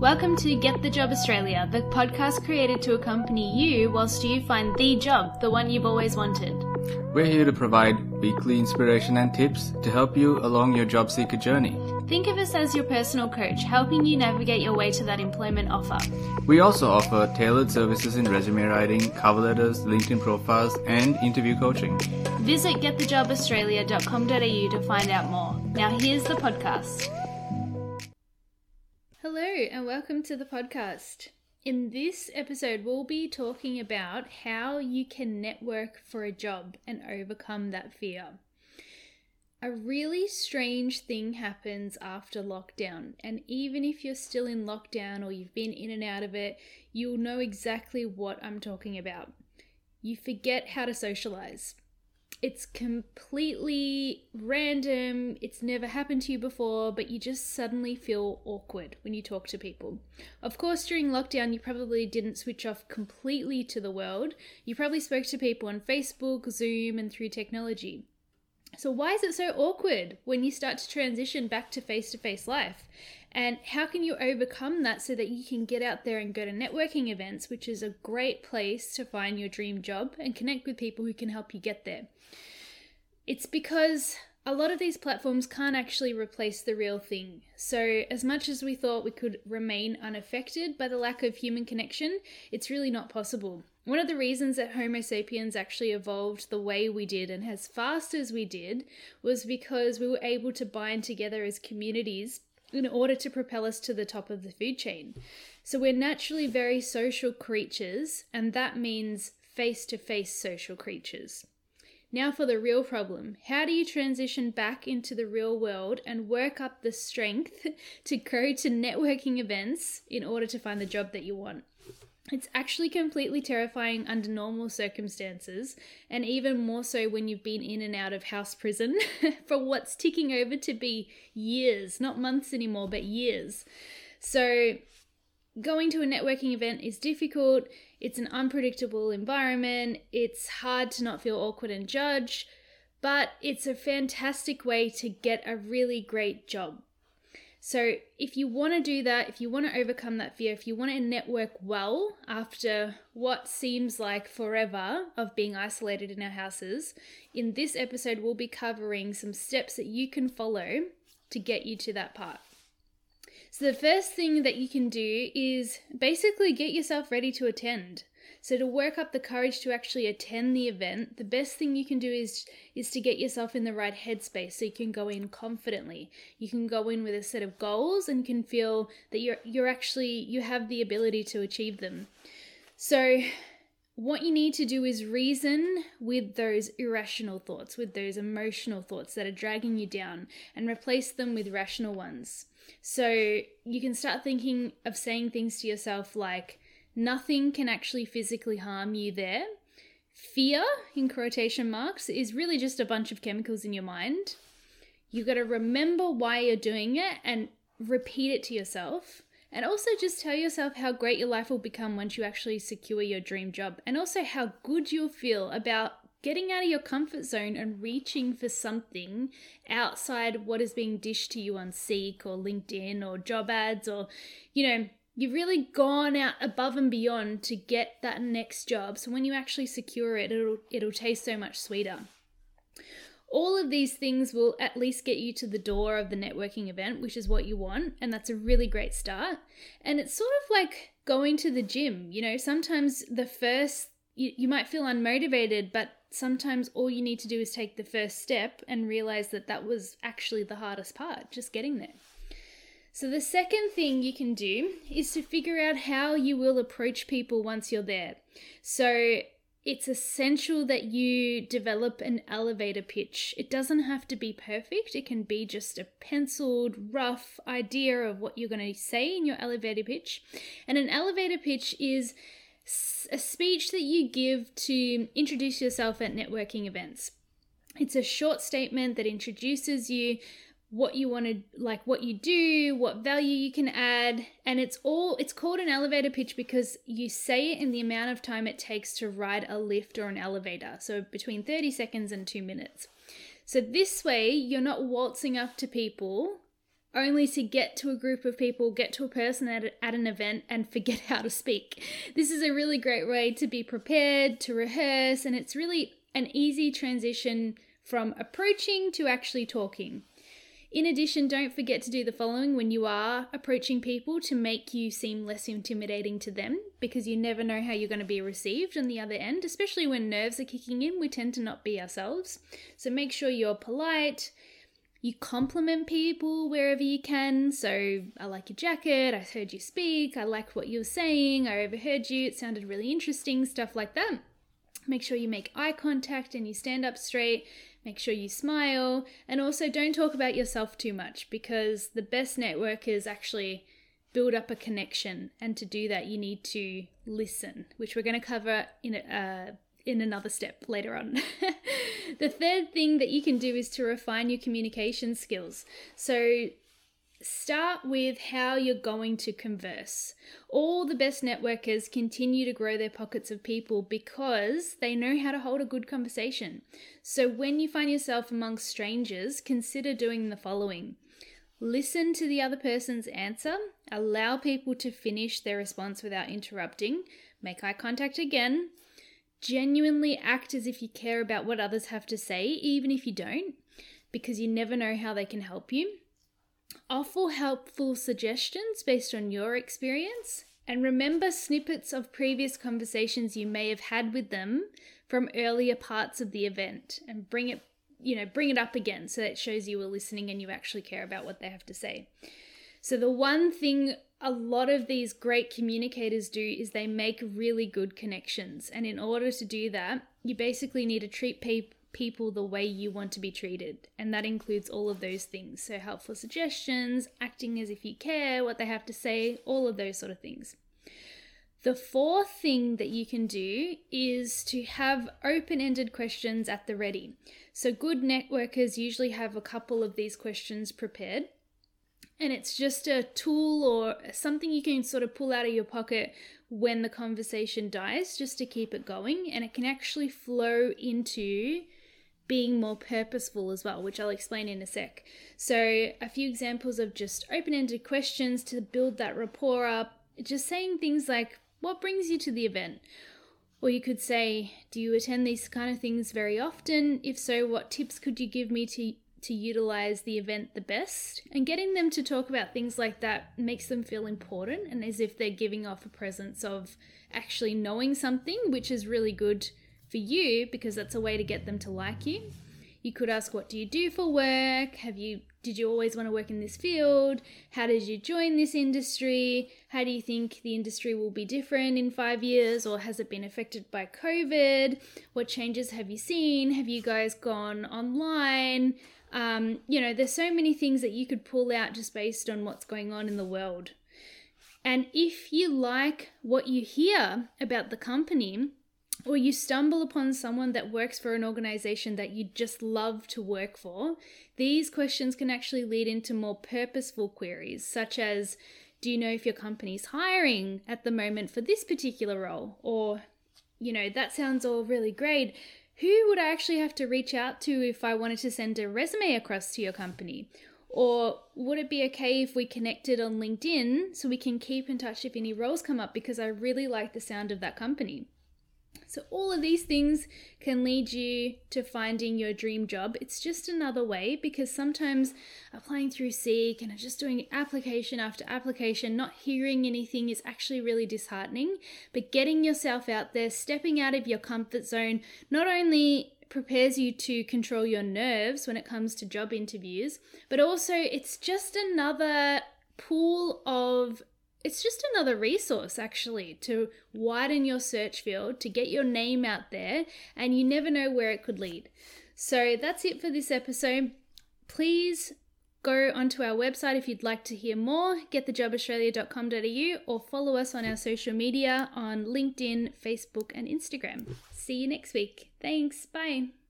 Welcome to Get the Job Australia, the podcast created to accompany you whilst you find the job, the one you've always wanted. We're here to provide weekly inspiration and tips to help you along your job seeker journey. Think of us as your personal coach, helping you navigate your way to that employment offer. We also offer tailored services in resume writing, cover letters, LinkedIn profiles, and interview coaching. Visit getthejobaustralia.com.au to find out more. Now, here's the podcast. And welcome to the podcast. In this episode, we'll be talking about how you can network for a job and overcome that fear. A really strange thing happens after lockdown, and even if you're still in lockdown or you've been in and out of it, you'll know exactly what I'm talking about. You forget how to socialize it's completely random, it's never happened to you before, but you just suddenly feel awkward when you talk to people. Of course, during lockdown, you probably didn't switch off completely to the world. You probably spoke to people on Facebook, Zoom, and through technology. So, why is it so awkward when you start to transition back to face to face life? And how can you overcome that so that you can get out there and go to networking events, which is a great place to find your dream job and connect with people who can help you get there? It's because a lot of these platforms can't actually replace the real thing. So, as much as we thought we could remain unaffected by the lack of human connection, it's really not possible. One of the reasons that Homo sapiens actually evolved the way we did and as fast as we did was because we were able to bind together as communities in order to propel us to the top of the food chain. So we're naturally very social creatures, and that means face to face social creatures. Now for the real problem. How do you transition back into the real world and work up the strength to go to networking events in order to find the job that you want? It's actually completely terrifying under normal circumstances, and even more so when you've been in and out of house prison for what's ticking over to be years, not months anymore, but years. So, going to a networking event is difficult, it's an unpredictable environment, it's hard to not feel awkward and judged, but it's a fantastic way to get a really great job. So, if you want to do that, if you want to overcome that fear, if you want to network well after what seems like forever of being isolated in our houses, in this episode, we'll be covering some steps that you can follow to get you to that part. So, the first thing that you can do is basically get yourself ready to attend. So to work up the courage to actually attend the event, the best thing you can do is is to get yourself in the right headspace so you can go in confidently. You can go in with a set of goals and can feel that you're you're actually you have the ability to achieve them. So what you need to do is reason with those irrational thoughts, with those emotional thoughts that are dragging you down, and replace them with rational ones. So you can start thinking of saying things to yourself like, Nothing can actually physically harm you there. Fear, in quotation marks, is really just a bunch of chemicals in your mind. You've got to remember why you're doing it and repeat it to yourself. And also just tell yourself how great your life will become once you actually secure your dream job. And also how good you'll feel about getting out of your comfort zone and reaching for something outside what is being dished to you on Seek or LinkedIn or job ads or, you know, you've really gone out above and beyond to get that next job. So when you actually secure it, it'll it'll taste so much sweeter. All of these things will at least get you to the door of the networking event, which is what you want, and that's a really great start. And it's sort of like going to the gym. You know, sometimes the first you, you might feel unmotivated, but sometimes all you need to do is take the first step and realize that that was actually the hardest part, just getting there. So, the second thing you can do is to figure out how you will approach people once you're there. So, it's essential that you develop an elevator pitch. It doesn't have to be perfect, it can be just a penciled, rough idea of what you're going to say in your elevator pitch. And an elevator pitch is a speech that you give to introduce yourself at networking events. It's a short statement that introduces you, what you want to like what you do what value you can add and it's all it's called an elevator pitch because you say it in the amount of time it takes to ride a lift or an elevator so between 30 seconds and 2 minutes so this way you're not waltzing up to people only to get to a group of people, get to a person at, at an event, and forget how to speak. This is a really great way to be prepared, to rehearse, and it's really an easy transition from approaching to actually talking. In addition, don't forget to do the following when you are approaching people to make you seem less intimidating to them because you never know how you're going to be received on the other end, especially when nerves are kicking in. We tend to not be ourselves. So make sure you're polite. You compliment people wherever you can. So, I like your jacket. I heard you speak. I like what you were saying. I overheard you. It sounded really interesting. Stuff like that. Make sure you make eye contact and you stand up straight Make sure you smile. And also, don't talk about yourself too much because the best networkers actually build up a connection. And to do that, you need to listen, which we're going to cover in uh, in another step later on. the third thing that you can do is to refine your communication skills. So, Start with how you're going to converse. All the best networkers continue to grow their pockets of people because they know how to hold a good conversation. So when you find yourself amongst strangers, consider doing the following. Listen to the other person's answer, allow people to finish their response without interrupting, make eye contact again, genuinely act as if you care about what others have to say, even if you don't, because you never know how they can help you Offer helpful suggestions based on your experience, and remember snippets of previous conversations you may have had with them from earlier parts of the event. And bring it you know bring it up again so that shows you were listening and you actually care about what they have to say. So the one thing a lot of these great communicators do is they make really good connections. And in order to do that you basically need to treat people people the way you want to be treated. And that includes all of those things. So, helpful suggestions, acting as if you care, what they have to say, all of those sort of things. The fourth thing that you can do is to have open ended questions at the ready. So, good networkers usually have a couple of these questions prepared. And it's just a tool or something you can sort of pull out of your pocket when the conversation dies just to keep it going. And it can actually flow into being more purposeful as well, which I'll explain in a sec. So, a few examples of just open ended questions to build that rapport up, just saying things like, What brings you to the event? Or you could say, Do you attend these kind of things very often? If so, what tips could you give me to to utilize the event the best and getting them to talk about things like that makes them feel important and as if they're giving off a presence of actually knowing something which is really good for you because that's a way to get them to like you. You could ask, What do you do for work? Have you did you always want to work in this field? How did you join this industry? How do you think the industry will be different in five years, or has it been affected by COVID? What changes have you seen? Have you guys gone online? Um, you know, there's so many things that you could pull out just based on what's going on in the world. And if you like what you hear about the company, or you stumble upon someone that works for an organization that you just love to work for, these questions can actually lead into more purposeful queries, such as Do you know if your company's hiring at the moment for this particular role? Or, you know, that sounds all really great. Who would I actually have to reach out to if I wanted to send a resume across to your company? Or would it be okay if we connected on LinkedIn so we can keep in touch if any roles come up because I really like the sound of that company? So, all of these things can lead you to finding your dream job. It's just another way because sometimes applying through Seek and just doing application after application, not hearing anything is actually really disheartening. But getting yourself out there, stepping out of your comfort zone, not only prepares you to control your nerves when it comes to job interviews, but also it's just another pool of it's just another resource actually to widen your search field, to get your name out there, and you never know where it could lead. So that's it for this episode. Please go onto our website if you'd like to hear more, getthejobaustralia.com.au, or follow us on our social media on LinkedIn, Facebook, and Instagram. See you next week. Thanks. Bye.